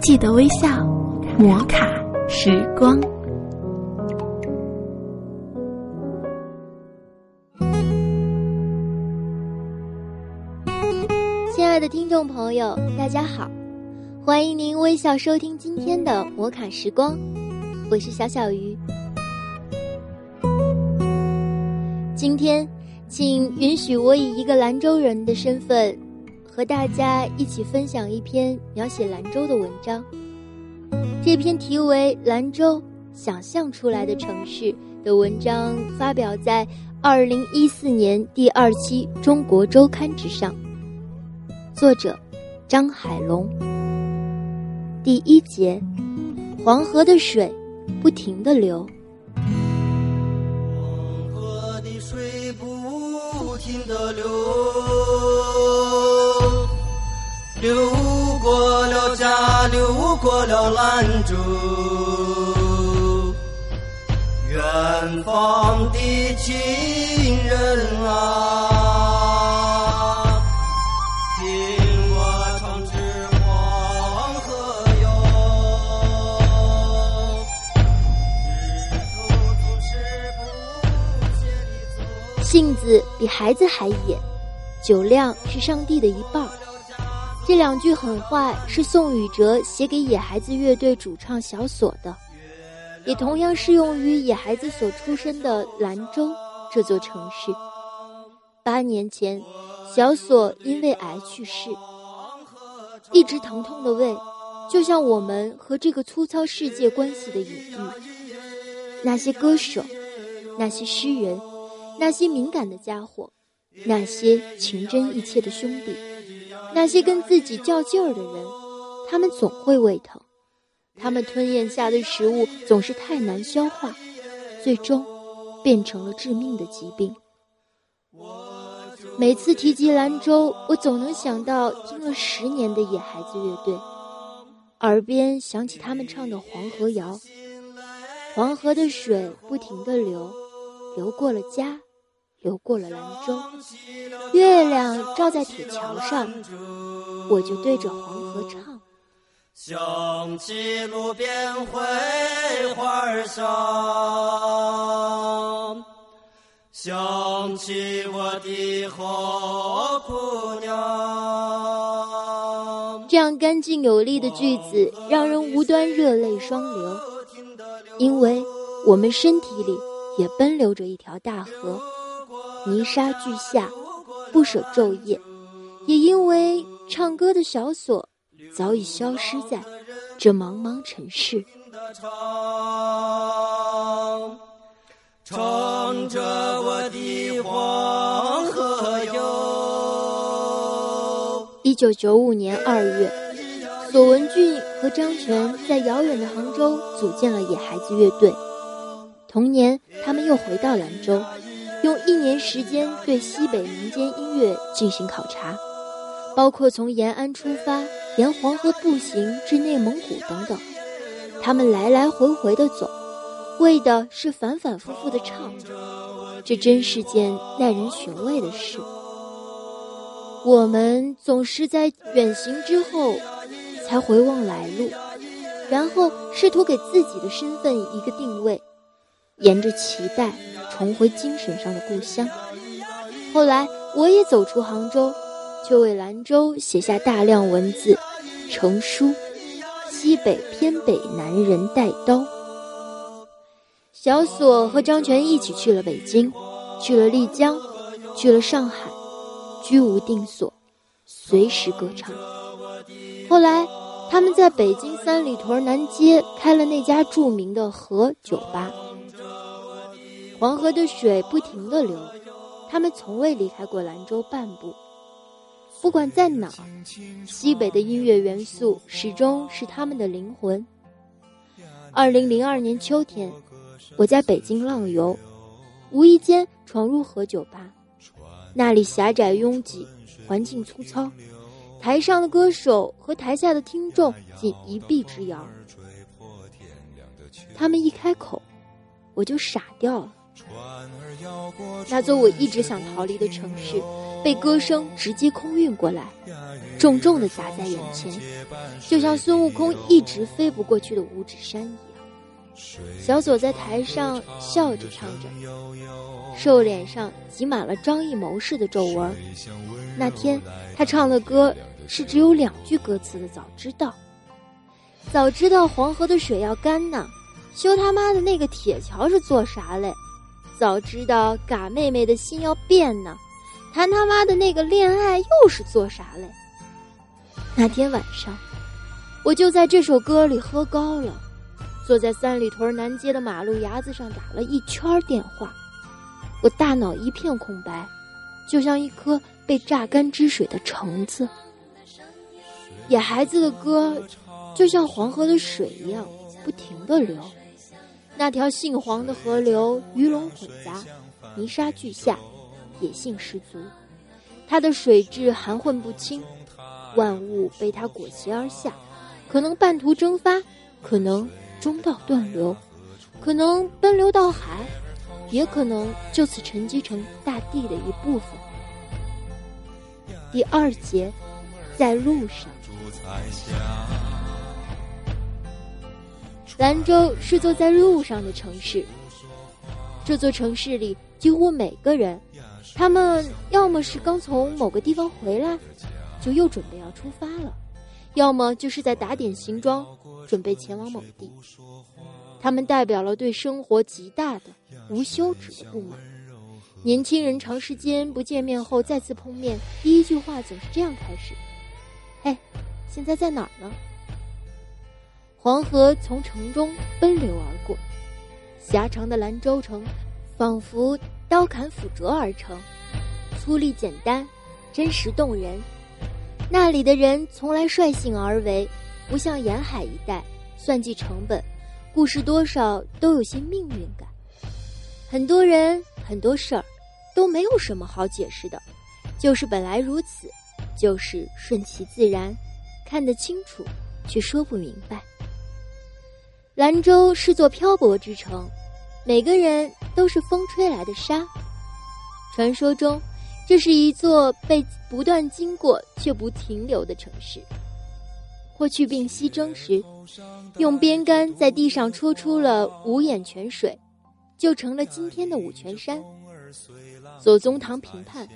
记得微笑，摩卡时光。亲爱的听众朋友，大家好，欢迎您微笑收听今天的摩卡时光，我是小小鱼。今天，请允许我以一个兰州人的身份，和大家一起分享一篇描写兰州的文章。这篇题为《兰州想象出来的城市》的文章，发表在二零一四年第二期《中国周刊》之上。作者：张海龙。第一节：黄河的水不停的流。流过了家，流过了兰州，远方的亲人啊。性子比孩子还野，酒量是上帝的一半。这两句狠话是宋雨哲写给野孩子乐队主唱小索的，也同样适用于野孩子所出身的兰州这座城市。八年前，小索因为癌去世，一直疼痛的胃，就像我们和这个粗糙世界关系的隐喻。那些歌手，那些诗人。那些敏感的家伙，那些情真意切的兄弟，那些跟自己较劲儿的人，他们总会胃疼，他们吞咽下的食物总是太难消化，最终变成了致命的疾病。每次提及兰州，我总能想到听了十年的野孩子乐队，耳边响起他们唱的《黄河谣》，黄河的水不停地流，流过了家。流过了兰州，月亮照在铁桥上，我就对着黄河唱。想起路边槐花香，想起我的好姑娘。这样干净有力的句子，让人无端热泪双流，因为我们身体里也奔流着一条大河。泥沙俱下，不舍昼夜，也因为唱歌的小锁早已消失在这茫茫尘世。唱着我的黄河哟。一九九五年二月，索文俊和张全在遥远的杭州组建了野孩子乐队。同年，他们又回到兰州。用一年时间对西北民间音乐进行考察，包括从延安出发，沿黄河步行至内蒙古等等。他们来来回回的走，为的是反反复复的唱。这真是件耐人寻味的事。我们总是在远行之后，才回望来路，然后试图给自己的身份一个定位，沿着脐带。重回精神上的故乡。后来，我也走出杭州，却为兰州写下大量文字，成书。西北偏北男人带刀。小锁和张全一起去了北京，去了丽江，去了上海，居无定所，随时歌唱。后来，他们在北京三里屯南街开了那家著名的和酒吧。黄河的水不停地流，他们从未离开过兰州半步。不管在哪儿，西北的音乐元素始终是他们的灵魂。二零零二年秋天，我在北京浪游，无意间闯入和酒吧，那里狭窄拥挤，环境粗糙，台上的歌手和台下的听众仅一臂之遥。他们一开口，我就傻掉了。那座我一直想逃离的城市，被歌声直接空运过来，重重的砸在眼前，就像孙悟空一直飞不过去的五指山一样。小左在台上笑着唱着，瘦脸上挤满了张艺谋式的皱纹。那天他唱的歌是只有两句歌词的《早知道》，早知道黄河的水要干呢，修他妈的那个铁桥是做啥嘞？早知道嘎妹妹的心要变呢，谈他妈的那个恋爱又是做啥嘞？那天晚上，我就在这首歌里喝高了。坐在三里屯南街的马路牙子上打了一圈电话，我大脑一片空白，就像一颗被榨干汁水的橙子。野孩子的歌，就像黄河的水一样不停的流，那条杏黄的河流鱼龙混杂，泥沙俱下，野性十足。它的水质含混不清，万物被它裹挟而下，可能半途蒸发，可能。中道断流，可能奔流到海，也可能就此沉积成大地的一部分。第二节，在路上。兰州是座在路上的城市。这座城市里，几乎每个人，他们要么是刚从某个地方回来，就又准备要出发了。要么就是在打点行装，准备前往某地。他们代表了对生活极大的、无休止的不满。年轻人长时间不见面后再次碰面，第一句话总是这样开始：“嘿，现在在哪儿呢？”黄河从城中奔流而过，狭长的兰州城仿佛刀砍斧折而成，粗粝简单，真实动人。那里的人从来率性而为，不像沿海一带算计成本，故事多少都有些命运感。很多人很多事儿都没有什么好解释的，就是本来如此，就是顺其自然，看得清楚却说不明白。兰州是座漂泊之城，每个人都是风吹来的沙。传说中。这是一座被不断经过却不停留的城市。霍去病西征时，用鞭杆在地上戳出了五眼泉水，就成了今天的五泉山。左宗棠平叛，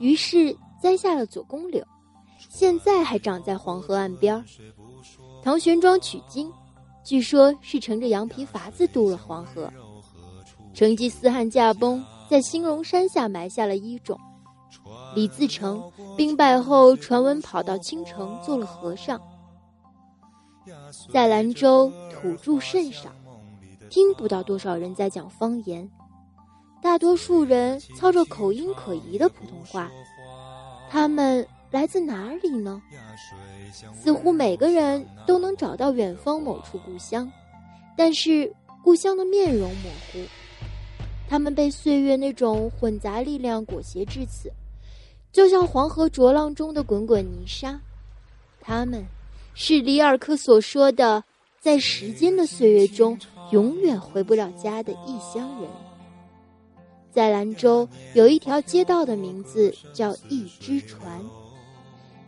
于是栽下了左公柳，现在还长在黄河岸边。唐玄奘取经，据说是乘着羊皮筏子渡了黄河。成吉思汗驾崩，在兴隆山下埋下了一种。李自成兵败后，传闻跑到青城做了和尚。在兰州，土著甚少，听不到多少人在讲方言，大多数人操着口音可疑的普通话。他们来自哪里呢？似乎每个人都能找到远方某处故乡，但是故乡的面容模糊。他们被岁月那种混杂力量裹挟至此。就像黄河浊浪中的滚滚泥沙，他们，是里尔克所说的，在时间的岁月中永远回不了家的异乡人。在兰州有一条街道的名字叫一只船，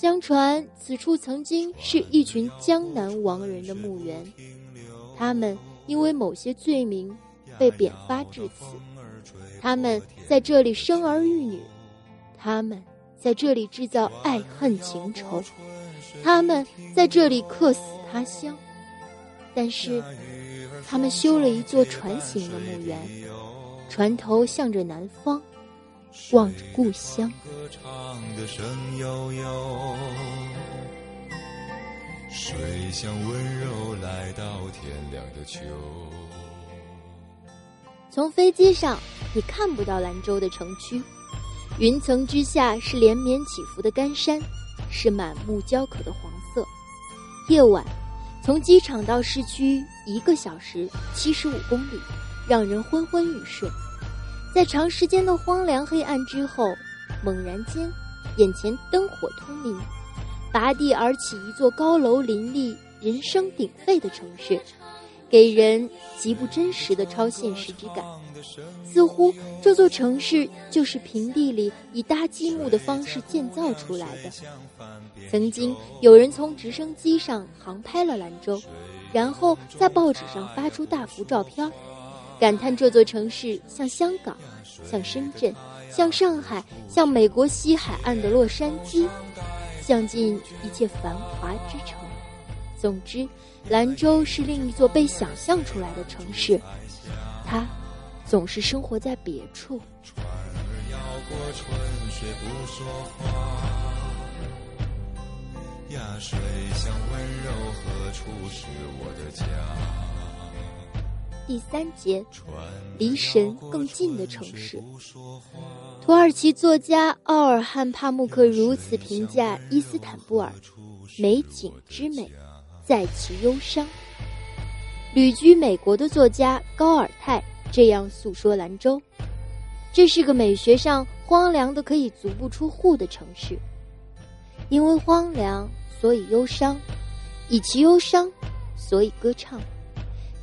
相传此处曾经是一群江南亡人的墓园，他们因为某些罪名被贬发至此，他们在这里生儿育女，他们。在这里制造爱恨情仇，他们在这里客死他乡，但是他们修了一座船形的墓园，船头向着南方，望着故乡。歌唱的声悠悠水乡温柔来到天亮的秋。从飞机上，你看不到兰州的城区。云层之下是连绵起伏的干山，是满目焦渴的黄色。夜晚，从机场到市区一个小时七十五公里，让人昏昏欲睡。在长时间的荒凉黑暗之后，猛然间，眼前灯火通明，拔地而起一座高楼林立、人声鼎沸的城市。给人极不真实的超现实之感。似乎这座城市就是平地里以搭积木的方式建造出来的。曾经有人从直升机上航拍了兰州，然后在报纸上发出大幅照片，感叹这座城市像香港，像深圳，像上海，像美国西海岸的洛杉矶，像尽一切繁华之城。总之，兰州是另一座被想象出来的城市，它。总是生活在别处。船儿摇过春水不说话，呀，水乡温柔，何处是我的家？第三节，离神更近的城市。土耳其作家奥尔汉·帕慕克如此评价伊斯坦布尔：美景之美，在其忧伤。旅居美国的作家高尔泰。这样诉说兰州，这是个美学上荒凉的可以足不出户的城市。因为荒凉，所以忧伤；以其忧伤，所以歌唱。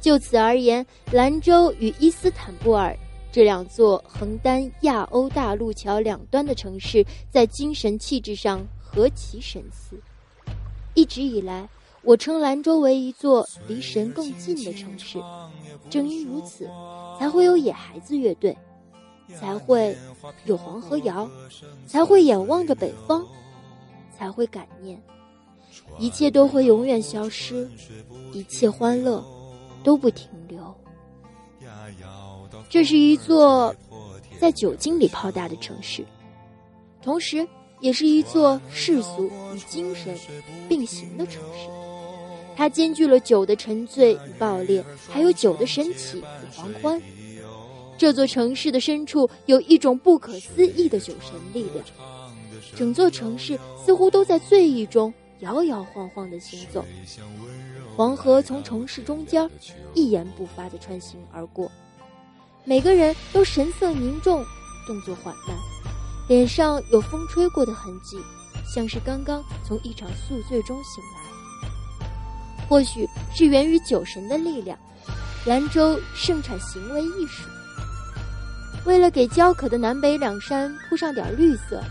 就此而言，兰州与伊斯坦布尔这两座横担亚欧大陆桥两端的城市，在精神气质上何其神似。一直以来，我称兰州为一座离神更近的城市。正因如此，才会有野孩子乐队，才会有黄河谣，才会眼望着北方，才会感念，一切都会永远消失，一切欢乐都不停留。这是一座在酒精里泡大的城市，同时也是一座世俗与精神并行的城市。它兼具了酒的沉醉与爆裂，还有酒的神奇与狂欢。这座城市的深处有一种不可思议的酒神力量，整座城市似乎都在醉意中摇摇晃晃地行走。黄河从城市中间一言不发地穿行而过，每个人都神色凝重，动作缓慢，脸上有风吹过的痕迹，像是刚刚从一场宿醉中醒来。或许是源于酒神的力量，兰州盛产行为艺术。为了给焦渴的南北两山铺上点绿色，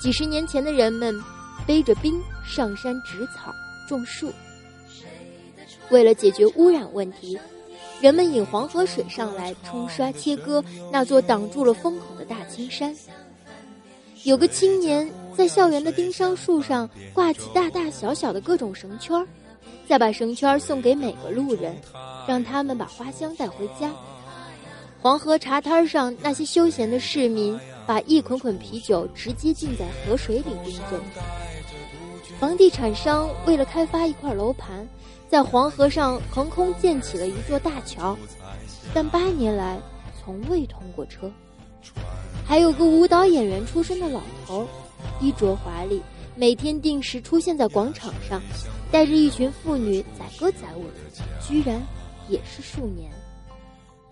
几十年前的人们背着冰上山植草种树。为了解决污染问题，人们引黄河水上来冲刷切割那座挡住了风口的大青山。有个青年在校园的丁香树上挂起大大小小的各种绳圈。再把绳圈送给每个路人，让他们把花香带回家。黄河茶摊上那些休闲的市民，把一捆捆啤酒直接浸在河水里冰镇。房地产商为了开发一块楼盘，在黄河上横空建起了一座大桥，但八年来从未通过车。还有个舞蹈演员出身的老头，衣着华丽，每天定时出现在广场上。带着一群妇女载歌载舞，居然也是数年。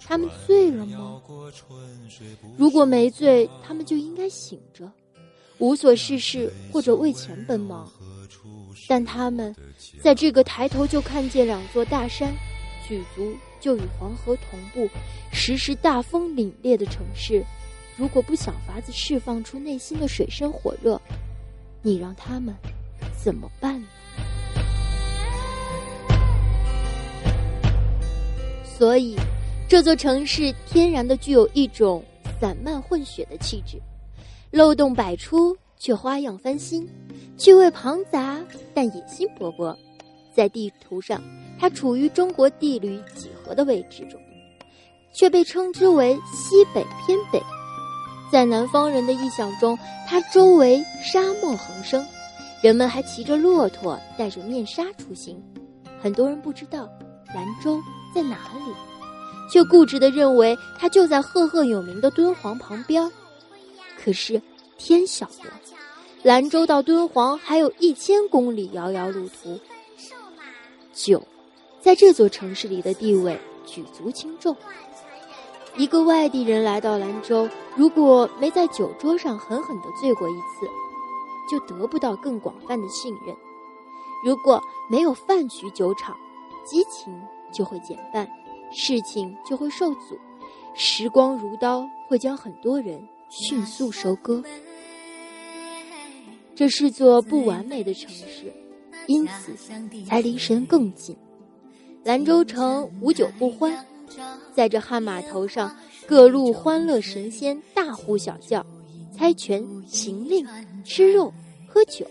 他们醉了吗？如果没醉，他们就应该醒着，无所事事或者为钱奔忙。但他们在这个抬头就看见两座大山，举足就与黄河同步，时时大风凛冽的城市，如果不想法子释放出内心的水深火热，你让他们怎么办？所以，这座城市天然的具有一种散漫混血的气质，漏洞百出却花样翻新，趣味庞杂但野心勃勃。在地图上，它处于中国地理几何的位置中，却被称之为西北偏北。在南方人的臆想中，它周围沙漠横生，人们还骑着骆驼，戴着面纱出行。很多人不知道兰州。在哪里？却固执的认为它就在赫赫有名的敦煌旁边。可是天晓得，兰州到敦煌还有一千公里遥遥路途。酒，在这座城市里的地位举足轻重。一个外地人来到兰州，如果没在酒桌上狠狠的醉过一次，就得不到更广泛的信任。如果没有饭局酒场，激情。就会减半，事情就会受阻，时光如刀，会将很多人迅速收割。这是座不完美的城市，因此才离神更近。兰州城无酒不欢，在这汉码头上，各路欢乐神仙大呼小叫，猜拳、行令、吃肉、喝酒。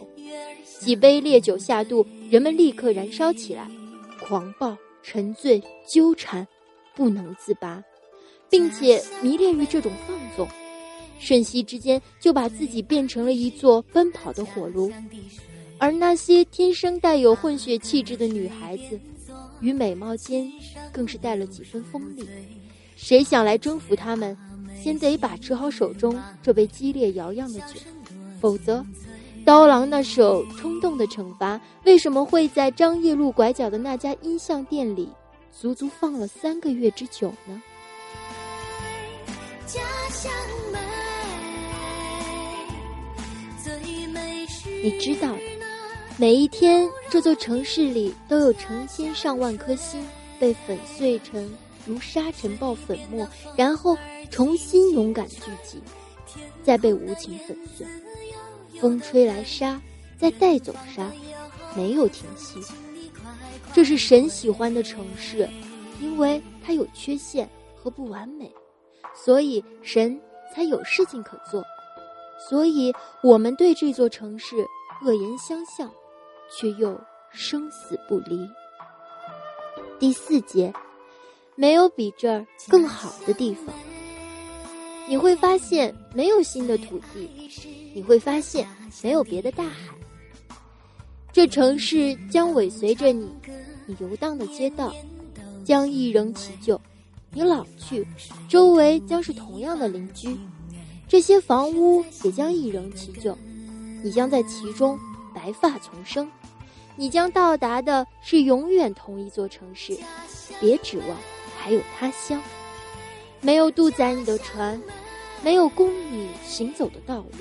几杯烈酒下肚，人们立刻燃烧起来，狂暴、沉醉、纠缠，不能自拔，并且迷恋于这种放纵，瞬息之间就把自己变成了一座奔跑的火炉。而那些天生带有混血气质的女孩子，与美貌间更是带了几分锋利。谁想来征服她们，先得把持好手中这杯激烈摇漾的酒，否则。刀郎那首《冲动的惩罚》为什么会在张掖路拐角的那家音像店里足足放了三个月之久呢？家乡你知道的，每一天这座城市里都有成千上万颗心被粉碎成如沙尘暴粉末，然后重新勇敢聚集，再被无情粉碎。风吹来沙，再带走沙，没有停息。这是神喜欢的城市，因为它有缺陷和不完美，所以神才有事情可做。所以我们对这座城市恶言相向，却又生死不离。第四节，没有比这儿更好的地方。你会发现没有新的土地，你会发现没有别的大海。这城市将尾随着你，你游荡的街道将一仍其旧。你老去，周围将是同样的邻居，这些房屋也将一仍其旧。你将在其中白发丛生，你将到达的是永远同一座城市。别指望还有他乡。没有渡载你的船，没有供你行走的道路，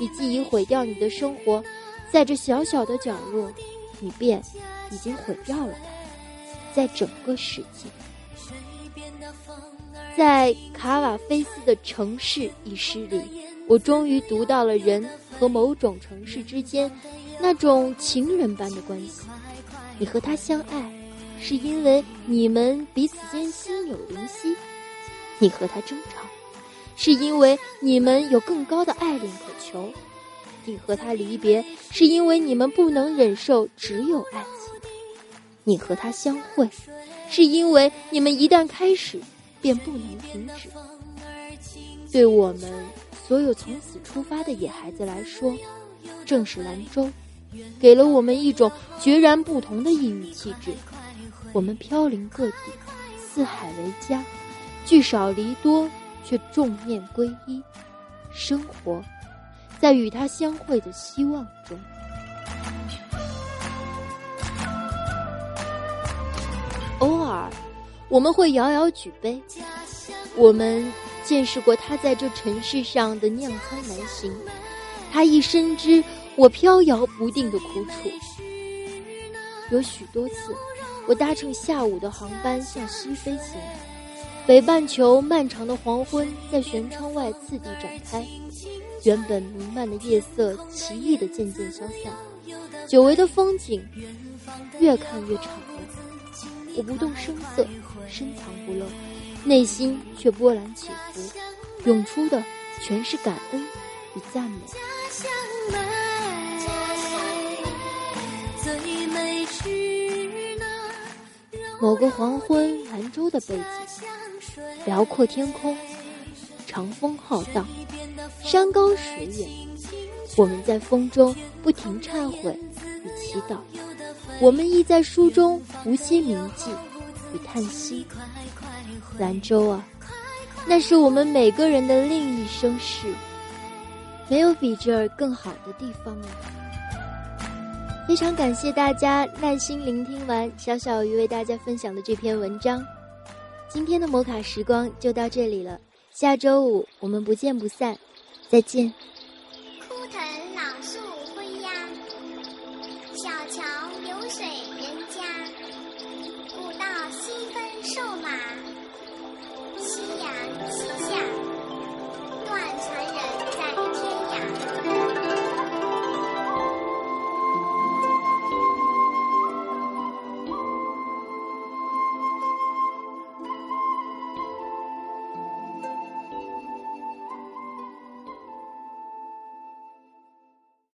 你既已毁掉你的生活，在这小小的角落，你便已经毁掉了它，在整个世界。在卡瓦菲斯的《城市》一诗里，我终于读到了人和某种城市之间那种情人般的关系。你和他相爱，是因为你们彼此间心有灵犀。你和他争吵，是因为你们有更高的爱恋可求；你和他离别，是因为你们不能忍受只有爱情；你和他相会，是因为你们一旦开始，便不能停止。对我们所有从此出发的野孩子来说，正是兰州，给了我们一种决然不同的异域气质。我们飘零各地，四海为家。聚少离多，却众念归一，生活在与他相会的希望中。偶尔，我们会遥遥举杯，我们见识过他在这尘世上的酿苍难行，他亦深知我飘摇不定的苦楚。有许多次，我搭乘下午的航班向西飞行。北半球漫长的黄昏在舷窗外次第展开，原本弥漫的夜色奇异的渐渐消散，久违的风景越看越长了。我不动声色，深藏不露，内心却波澜起伏，涌出的全是感恩与赞美。某个黄昏，兰州的背景。辽阔天空，长风浩荡，山高水远。我们在风中不停忏悔与祈祷，我们亦在书中无心铭记与叹息。兰州啊，那是我们每个人的另一生世，没有比这儿更好的地方了。非常感谢大家耐心聆听完小小鱼为大家分享的这篇文章。今天的摩卡时光就到这里了，下周五我们不见不散，再见。